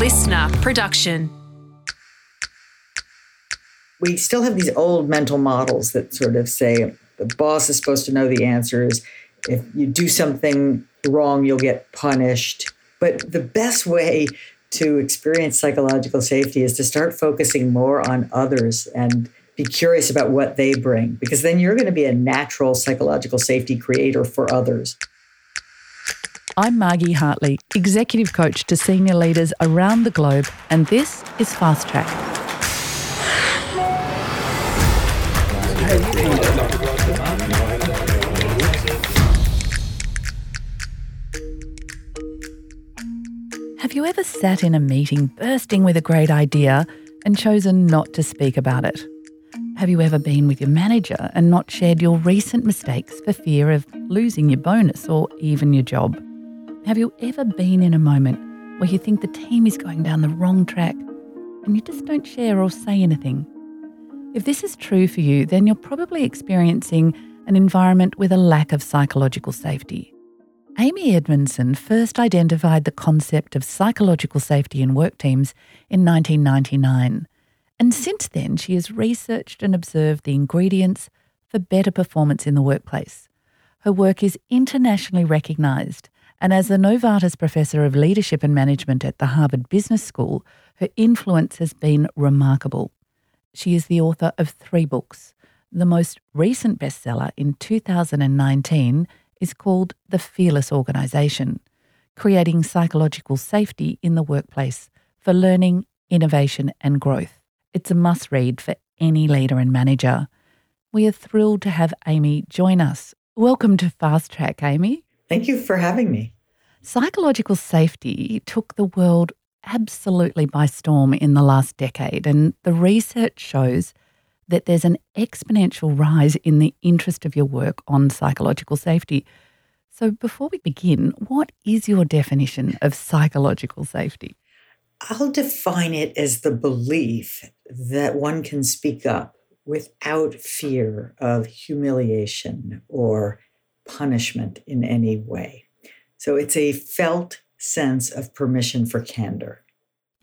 listener production. We still have these old mental models that sort of say the boss is supposed to know the answers. If you do something wrong, you'll get punished. But the best way to experience psychological safety is to start focusing more on others and be curious about what they bring, because then you're going to be a natural psychological safety creator for others. I'm Margie Hartley, executive coach to senior leaders around the globe, and this is Fast Track. Have you ever sat in a meeting bursting with a great idea and chosen not to speak about it? Have you ever been with your manager and not shared your recent mistakes for fear of losing your bonus or even your job? Have you ever been in a moment where you think the team is going down the wrong track and you just don't share or say anything? If this is true for you, then you're probably experiencing an environment with a lack of psychological safety. Amy Edmondson first identified the concept of psychological safety in work teams in 1999. And since then, she has researched and observed the ingredients for better performance in the workplace. Her work is internationally recognised, and as the Novartis Professor of Leadership and Management at the Harvard Business School, her influence has been remarkable. She is the author of three books. The most recent bestseller in 2019 is called The Fearless Organisation Creating Psychological Safety in the Workplace for Learning, Innovation and Growth. It's a must read for any leader and manager. We are thrilled to have Amy join us. Welcome to Fast Track, Amy. Thank you for having me. Psychological safety took the world absolutely by storm in the last decade, and the research shows that there's an exponential rise in the interest of your work on psychological safety. So, before we begin, what is your definition of psychological safety? I'll define it as the belief that one can speak up without fear of humiliation or punishment in any way. So, it's a felt sense of permission for candor.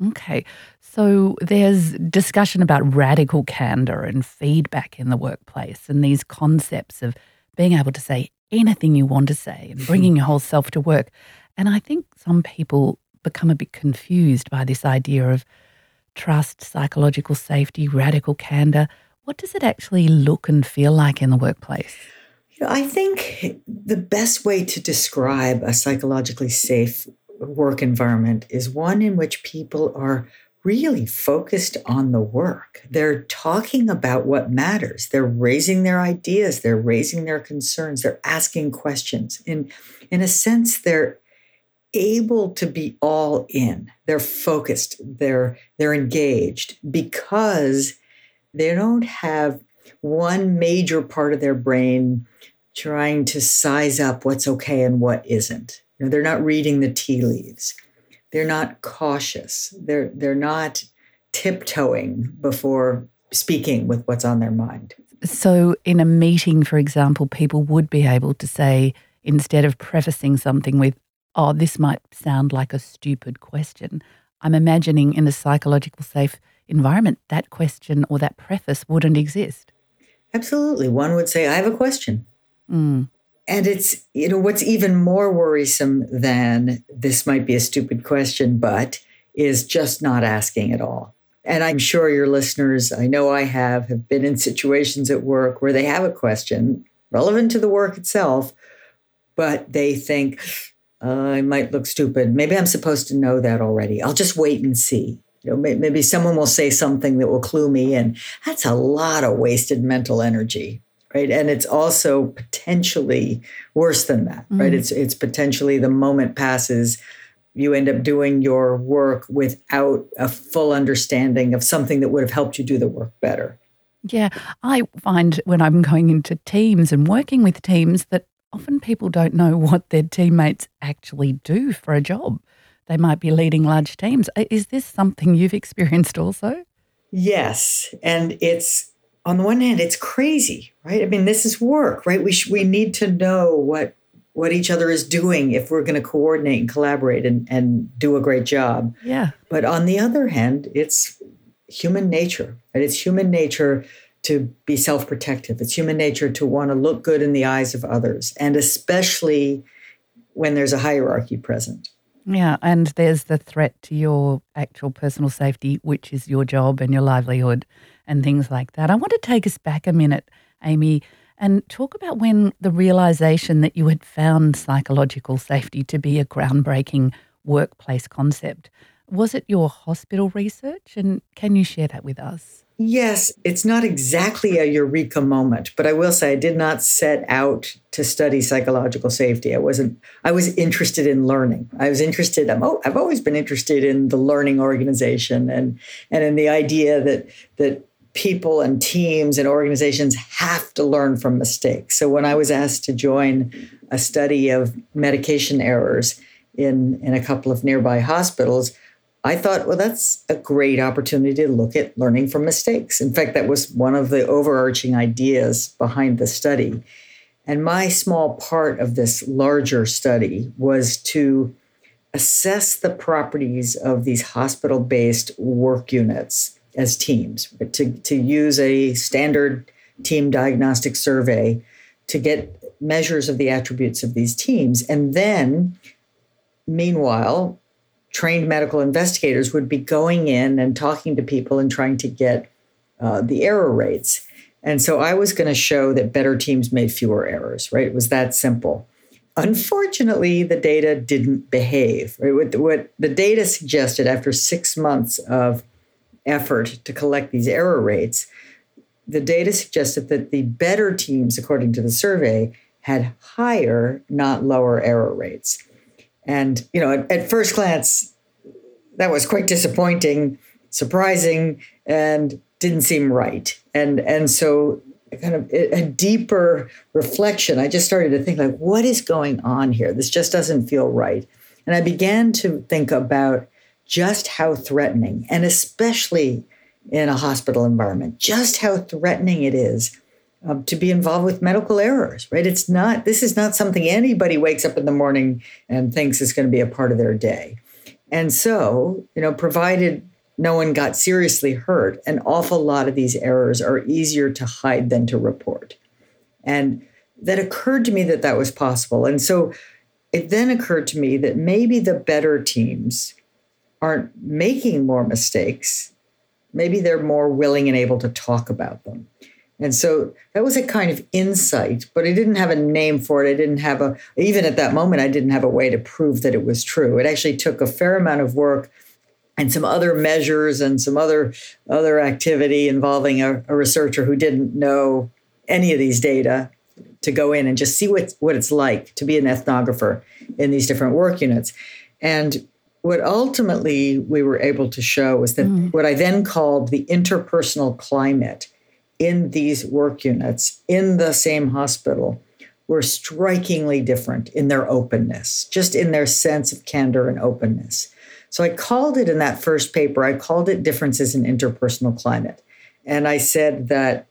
Okay. So there's discussion about radical candor and feedback in the workplace and these concepts of being able to say anything you want to say and bringing your whole self to work. And I think some people become a bit confused by this idea of trust, psychological safety, radical candor. What does it actually look and feel like in the workplace? You know, I think the best way to describe a psychologically safe work environment is one in which people are really focused on the work. They're talking about what matters. They're raising their ideas, they're raising their concerns, they're asking questions. In in a sense they're able to be all in. They're focused, they're they're engaged because they don't have one major part of their brain trying to size up what's okay and what isn't. You know, they're not reading the tea leaves. They're not cautious. They're they're not tiptoeing before speaking with what's on their mind. So, in a meeting, for example, people would be able to say, instead of prefacing something with, oh, this might sound like a stupid question, I'm imagining in a psychological safe environment, that question or that preface wouldn't exist. Absolutely. One would say, I have a question. Mm. And it's, you know, what's even more worrisome than this might be a stupid question, but is just not asking at all. And I'm sure your listeners, I know I have, have been in situations at work where they have a question relevant to the work itself, but they think, uh, I might look stupid. Maybe I'm supposed to know that already. I'll just wait and see. You know, maybe someone will say something that will clue me in. That's a lot of wasted mental energy right? And it's also potentially worse than that mm-hmm. right it's it's potentially the moment passes you end up doing your work without a full understanding of something that would have helped you do the work better. Yeah i find when i'm going into teams and working with teams that often people don't know what their teammates actually do for a job. They might be leading large teams. Is this something you've experienced also? Yes and it's on the one hand, it's crazy, right? I mean, this is work, right? We sh- we need to know what what each other is doing if we're going to coordinate and collaborate and, and do a great job. Yeah. But on the other hand, it's human nature. And it's human nature to be self protective. It's human nature to want to look good in the eyes of others, and especially when there's a hierarchy present. Yeah, and there's the threat to your actual personal safety, which is your job and your livelihood and things like that. I want to take us back a minute, Amy, and talk about when the realization that you had found psychological safety to be a groundbreaking workplace concept. Was it your hospital research? And can you share that with us? Yes, it's not exactly a eureka moment, but I will say I did not set out to study psychological safety. I wasn't. I was interested in learning. I was interested. I'm, oh, I've always been interested in the learning organization and and in the idea that that people and teams and organizations have to learn from mistakes. So when I was asked to join a study of medication errors in in a couple of nearby hospitals, I thought, well, that's a great opportunity to look at learning from mistakes. In fact, that was one of the overarching ideas behind the study. And my small part of this larger study was to assess the properties of these hospital based work units as teams, to, to use a standard team diagnostic survey to get measures of the attributes of these teams. And then, meanwhile, trained medical investigators would be going in and talking to people and trying to get uh, the error rates. And so I was going to show that better teams made fewer errors, right? It was that simple. Unfortunately, the data didn't behave. Right? What, what the data suggested after six months of effort to collect these error rates, the data suggested that the better teams, according to the survey, had higher, not lower error rates. And, you know, at, at first glance, that was quite disappointing, surprising, and didn't seem right. And, and so kind of a deeper reflection, I just started to think like, what is going on here? This just doesn't feel right. And I began to think about just how threatening, and especially in a hospital environment, just how threatening it is um, to be involved with medical errors, right? It's not, this is not something anybody wakes up in the morning and thinks is going to be a part of their day. And so, you know, provided no one got seriously hurt, an awful lot of these errors are easier to hide than to report. And that occurred to me that that was possible. And so it then occurred to me that maybe the better teams aren't making more mistakes. Maybe they're more willing and able to talk about them. And so that was a kind of insight, but I didn't have a name for it. I didn't have a, even at that moment, I didn't have a way to prove that it was true. It actually took a fair amount of work and some other measures and some other other activity involving a, a researcher who didn't know any of these data to go in and just see what, what it's like to be an ethnographer in these different work units. And what ultimately we were able to show was that mm. what I then called the interpersonal climate in these work units in the same hospital were strikingly different in their openness, just in their sense of candor and openness. So I called it in that first paper, I called it Differences in Interpersonal Climate. And I said that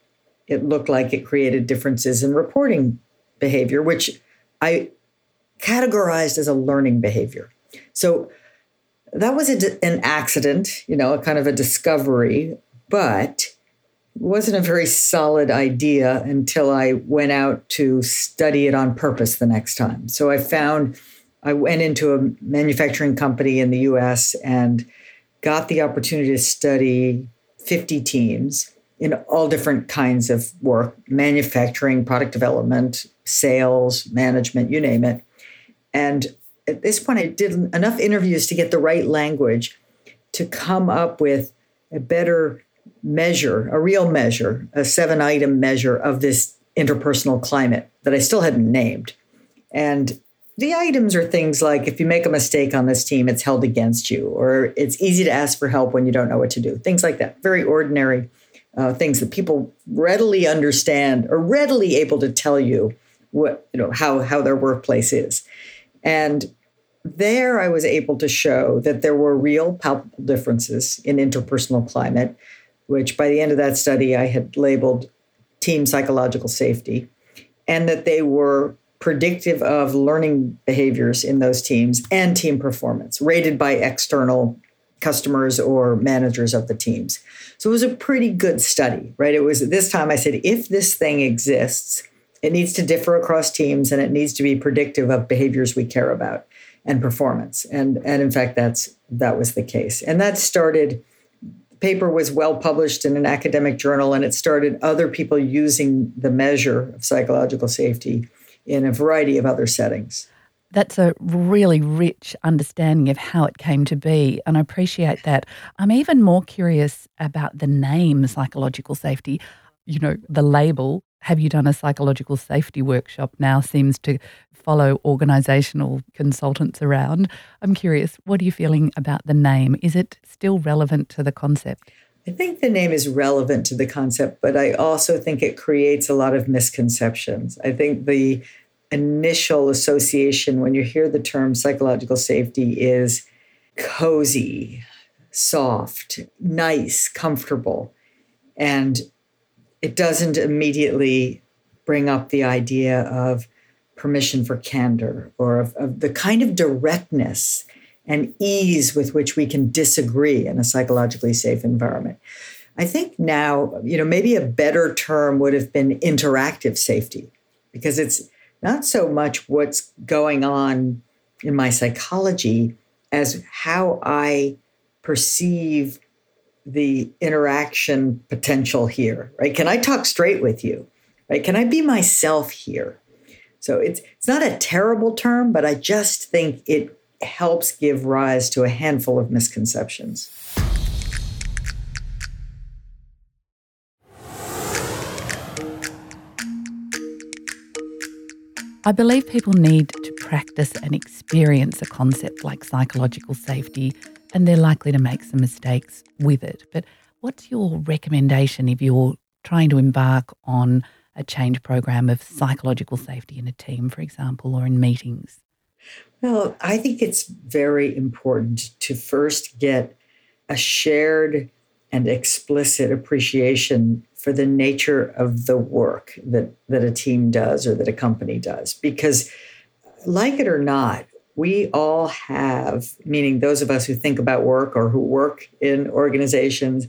it looked like it created differences in reporting behavior, which I categorized as a learning behavior. So that was a, an accident, you know, a kind of a discovery, but wasn't a very solid idea until I went out to study it on purpose the next time. So I found I went into a manufacturing company in the US and got the opportunity to study 50 teams in all different kinds of work manufacturing, product development, sales, management, you name it. And at this point, I did enough interviews to get the right language to come up with a better measure, a real measure, a seven item measure of this interpersonal climate that I still hadn't named. And the items are things like if you make a mistake on this team, it's held against you, or it's easy to ask for help when you don't know what to do, things like that. Very ordinary uh, things that people readily understand or readily able to tell you what, you know, how, how their workplace is. And there I was able to show that there were real palpable differences in interpersonal climate which by the end of that study I had labeled team psychological safety, and that they were predictive of learning behaviors in those teams and team performance, rated by external customers or managers of the teams. So it was a pretty good study, right? It was at this time I said, if this thing exists, it needs to differ across teams and it needs to be predictive of behaviors we care about and performance. And, and in fact, that's that was the case. And that started paper was well published in an academic journal and it started other people using the measure of psychological safety in a variety of other settings. That's a really rich understanding of how it came to be, and I appreciate that. I'm even more curious about the name psychological safety. You know, the label, have you done a psychological safety workshop now seems to follow organizational consultants around. I'm curious, what are you feeling about the name? Is it still relevant to the concept? I think the name is relevant to the concept, but I also think it creates a lot of misconceptions. I think the initial association when you hear the term psychological safety is cozy, soft, nice, comfortable. And it doesn't immediately bring up the idea of permission for candor or of, of the kind of directness and ease with which we can disagree in a psychologically safe environment. I think now, you know, maybe a better term would have been interactive safety because it's not so much what's going on in my psychology as how I perceive the interaction potential here, right? Can I talk straight with you? Right? Can I be myself here? So it's it's not a terrible term, but I just think it helps give rise to a handful of misconceptions. I believe people need to practice and experience a concept like psychological safety, and they're likely to make some mistakes with it. But what's your recommendation if you're trying to embark on a change program of psychological safety in a team, for example, or in meetings? Well, I think it's very important to first get a shared and explicit appreciation for the nature of the work that, that a team does or that a company does. Because, like it or not, we all have, meaning those of us who think about work or who work in organizations,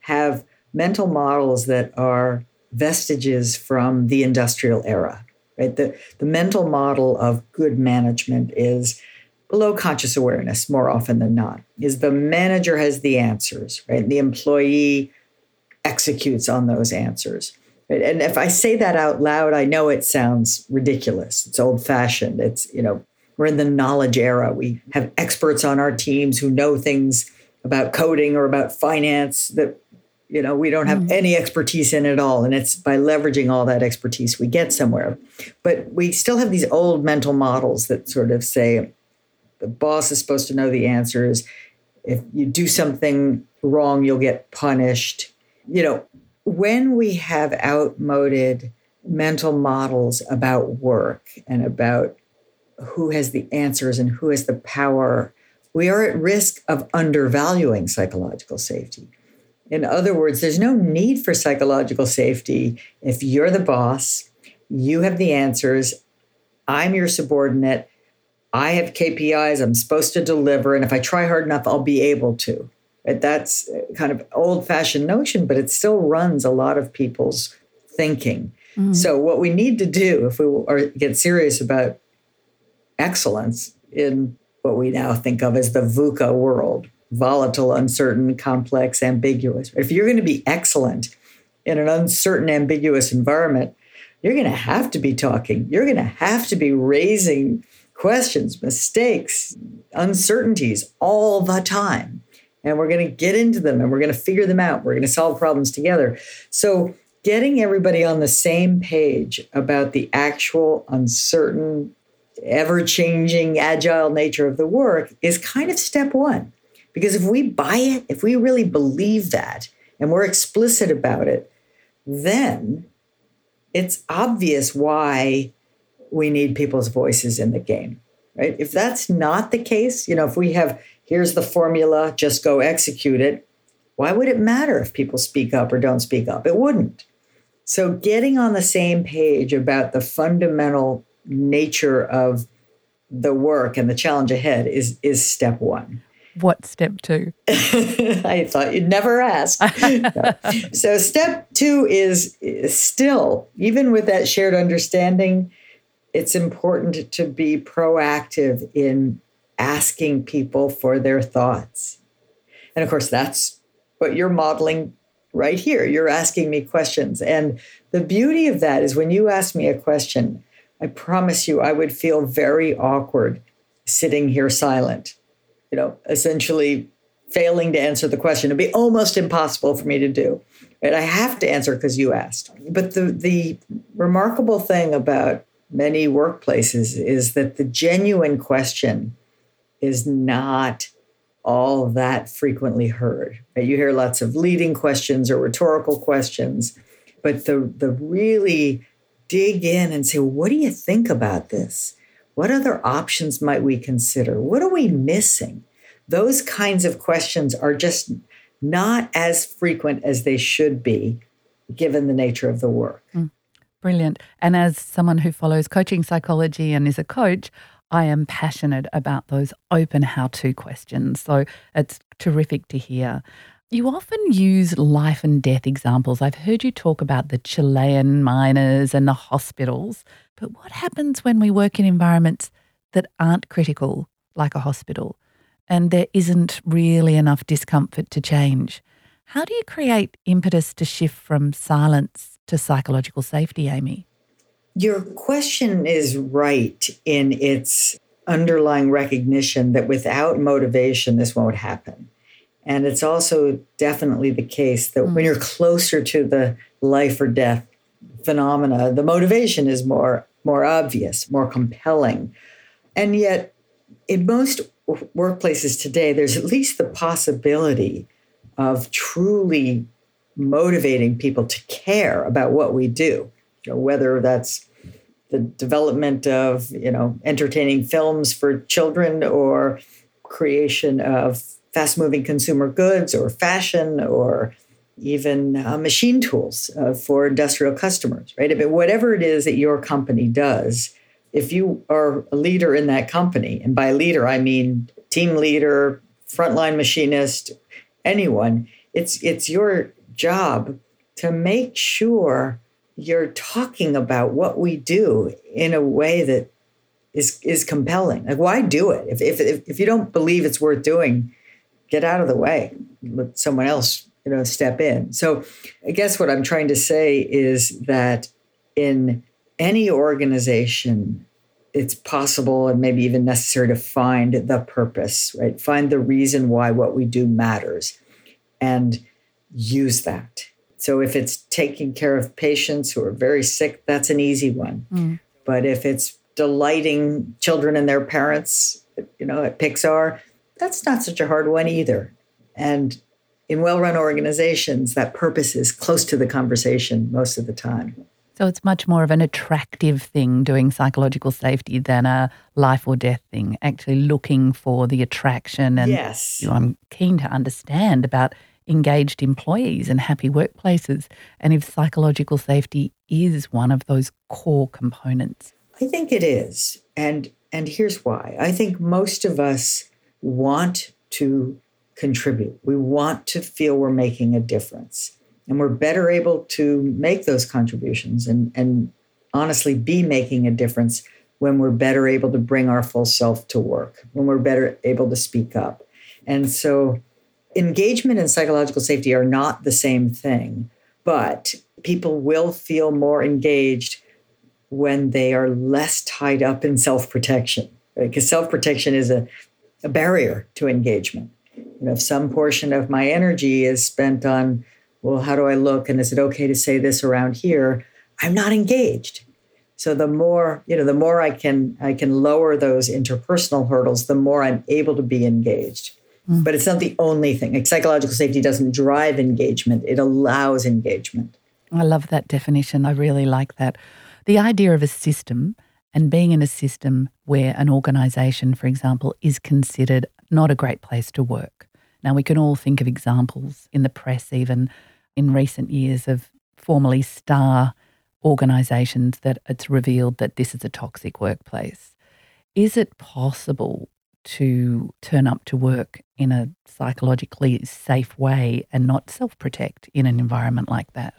have mental models that are vestiges from the industrial era. Right? The, the mental model of good management is below conscious awareness more often than not is the manager has the answers right the employee executes on those answers right? and if i say that out loud i know it sounds ridiculous it's old fashioned it's you know we're in the knowledge era. We have experts on our teams who know things about coding or about finance that you know we don't have mm. any expertise in at all. And it's by leveraging all that expertise we get somewhere. But we still have these old mental models that sort of say the boss is supposed to know the answers. If you do something wrong you'll get punished. You know when we have outmoded mental models about work and about who has the answers and who has the power we are at risk of undervaluing psychological safety in other words, there's no need for psychological safety if you're the boss, you have the answers, I'm your subordinate, I have KPIs I'm supposed to deliver, and if I try hard enough, I'll be able to. That's kind of old fashioned notion, but it still runs a lot of people's thinking. Mm. So, what we need to do if we are, get serious about excellence in what we now think of as the VUCA world, volatile, uncertain, complex, ambiguous. If you're going to be excellent in an uncertain, ambiguous environment, you're going to have to be talking. You're going to have to be raising questions, mistakes, uncertainties all the time. And we're going to get into them and we're going to figure them out. We're going to solve problems together. So, getting everybody on the same page about the actual uncertain, ever changing, agile nature of the work is kind of step one. Because if we buy it, if we really believe that and we're explicit about it, then it's obvious why we need people's voices in the game, right? If that's not the case, you know, if we have here's the formula, just go execute it, why would it matter if people speak up or don't speak up? It wouldn't. So, getting on the same page about the fundamental nature of the work and the challenge ahead is is step one. What's step two? I thought you'd never ask. so, step two is still, even with that shared understanding, it's important to be proactive in asking people for their thoughts. And of course, that's what you're modeling right here. You're asking me questions. And the beauty of that is when you ask me a question, I promise you, I would feel very awkward sitting here silent you know, essentially failing to answer the question. It'd be almost impossible for me to do. Right? I have to answer because you asked. But the the remarkable thing about many workplaces is that the genuine question is not all that frequently heard. Right? You hear lots of leading questions or rhetorical questions, but the the really dig in and say, what do you think about this? What other options might we consider? What are we missing? Those kinds of questions are just not as frequent as they should be given the nature of the work. Mm, brilliant. And as someone who follows coaching psychology and is a coach, I am passionate about those open how to questions. So it's terrific to hear. You often use life and death examples. I've heard you talk about the Chilean miners and the hospitals. But what happens when we work in environments that aren't critical, like a hospital, and there isn't really enough discomfort to change? How do you create impetus to shift from silence to psychological safety, Amy? Your question is right in its underlying recognition that without motivation, this won't happen. And it's also definitely the case that when you're closer to the life or death phenomena, the motivation is more more obvious, more compelling. And yet, in most workplaces today, there's at least the possibility of truly motivating people to care about what we do, you know, whether that's the development of you know entertaining films for children or creation of fast moving consumer goods or fashion or even uh, machine tools uh, for industrial customers, right? I mean, whatever it is that your company does, if you are a leader in that company, and by leader I mean team leader, frontline machinist, anyone, it's it's your job to make sure you're talking about what we do in a way that is is compelling. Like, why do it? If if if you don't believe it's worth doing, get out of the way. Let someone else you know step in so i guess what i'm trying to say is that in any organization it's possible and maybe even necessary to find the purpose right find the reason why what we do matters and use that so if it's taking care of patients who are very sick that's an easy one mm. but if it's delighting children and their parents you know at pixar that's not such a hard one either and in well run organizations, that purpose is close to the conversation most of the time. So it's much more of an attractive thing doing psychological safety than a life or death thing, actually looking for the attraction. And yes. You know, I'm keen to understand about engaged employees and happy workplaces and if psychological safety is one of those core components. I think it is. And and here's why. I think most of us want to contribute. We want to feel we're making a difference. And we're better able to make those contributions and, and honestly be making a difference when we're better able to bring our full self to work, when we're better able to speak up. And so engagement and psychological safety are not the same thing, but people will feel more engaged when they are less tied up in self protection, because right? self protection is a, a barrier to engagement you know, if some portion of my energy is spent on, well, how do I look? And is it okay to say this around here? I'm not engaged. So the more, you know, the more I can I can lower those interpersonal hurdles, the more I'm able to be engaged. Mm. But it's not the only thing. Like psychological safety doesn't drive engagement, it allows engagement. I love that definition. I really like that. The idea of a system and being in a system where an organization, for example, is considered not a great place to work. Now, we can all think of examples in the press, even in recent years, of formerly star organisations that it's revealed that this is a toxic workplace. Is it possible to turn up to work in a psychologically safe way and not self protect in an environment like that?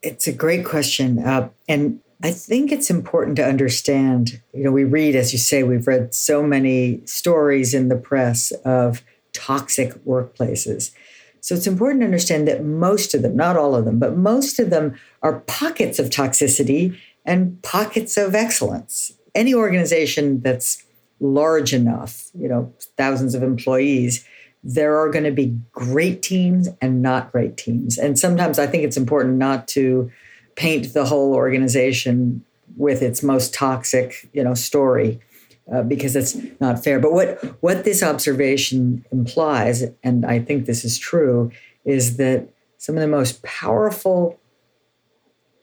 It's a great question. Uh, and I think it's important to understand, you know, we read, as you say, we've read so many stories in the press of toxic workplaces. So it's important to understand that most of them, not all of them, but most of them are pockets of toxicity and pockets of excellence. Any organization that's large enough, you know, thousands of employees, there are going to be great teams and not great teams. And sometimes I think it's important not to paint the whole organization with its most toxic, you know, story. Uh, because that's not fair. But what what this observation implies, and I think this is true, is that some of the most powerful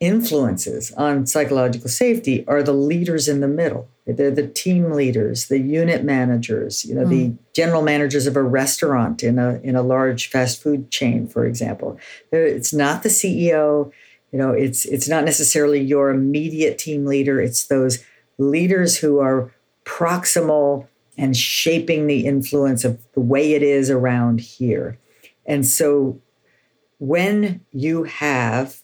influences on psychological safety are the leaders in the middle. They're the team leaders, the unit managers, you know, mm. the general managers of a restaurant in a in a large fast food chain, for example. It's not the CEO, you know, it's it's not necessarily your immediate team leader. It's those leaders who are proximal and shaping the influence of the way it is around here. And so when you have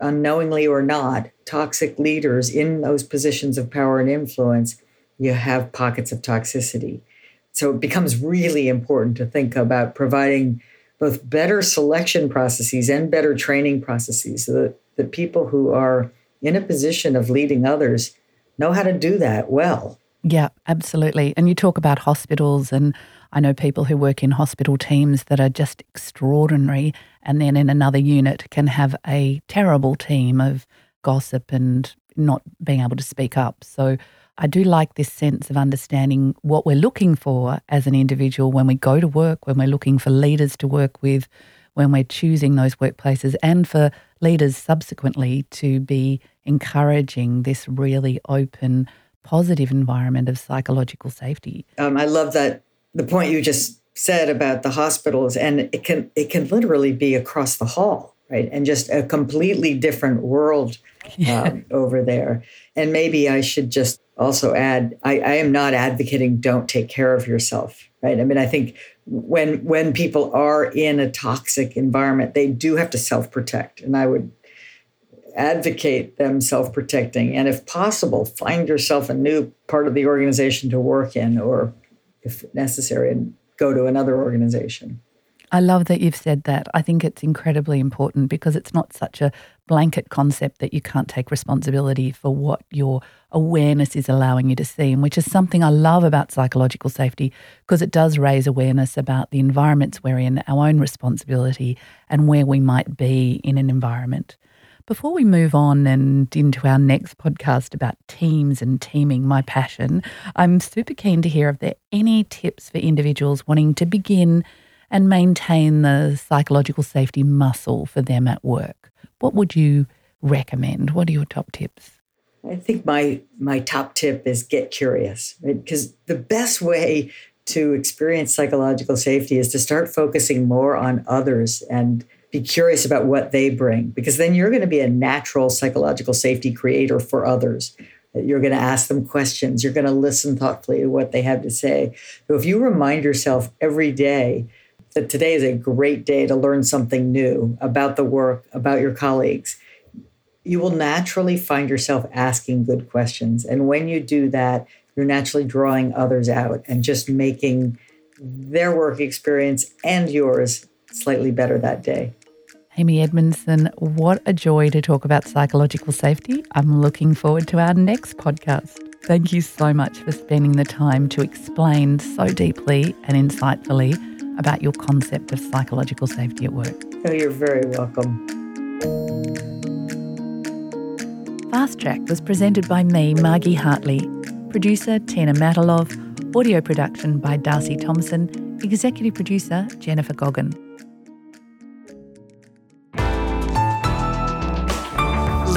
unknowingly or not, toxic leaders in those positions of power and influence, you have pockets of toxicity. So it becomes really important to think about providing both better selection processes and better training processes so that the people who are in a position of leading others know how to do that well. Yeah, absolutely. And you talk about hospitals, and I know people who work in hospital teams that are just extraordinary, and then in another unit can have a terrible team of gossip and not being able to speak up. So I do like this sense of understanding what we're looking for as an individual when we go to work, when we're looking for leaders to work with, when we're choosing those workplaces, and for leaders subsequently to be encouraging this really open positive environment of psychological safety. Um, I love that the point you just said about the hospitals, and it can it can literally be across the hall, right, and just a completely different world yeah. um, over there. And maybe I should just also add, I, I am not advocating don't take care of yourself, right? I mean, I think when when people are in a toxic environment, they do have to self protect, and I would advocate them self protecting. And if possible, find yourself a new part of the organization to work in, or if necessary, go to another organization. I love that you've said that. I think it's incredibly important because it's not such a blanket concept that you can't take responsibility for what your awareness is allowing you to see, and which is something I love about psychological safety because it does raise awareness about the environments we're in, our own responsibility, and where we might be in an environment. Before we move on and into our next podcast about teams and teaming, my passion, I'm super keen to hear if there are any tips for individuals wanting to begin and maintain the psychological safety muscle for them at work. What would you recommend? What are your top tips? I think my my top tip is get curious, right? Because the best way to experience psychological safety is to start focusing more on others and be curious about what they bring because then you're going to be a natural psychological safety creator for others you're going to ask them questions you're going to listen thoughtfully to what they have to say so if you remind yourself every day that today is a great day to learn something new about the work about your colleagues you will naturally find yourself asking good questions and when you do that you're naturally drawing others out and just making their work experience and yours slightly better that day. Amy Edmondson, what a joy to talk about psychological safety. I'm looking forward to our next podcast. Thank you so much for spending the time to explain so deeply and insightfully about your concept of psychological safety at work. Oh, you're very welcome. Fast Track was presented by me, Margie Hartley, producer Tina Matalov, audio production by Darcy Thompson, executive producer Jennifer Goggin.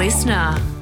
listener.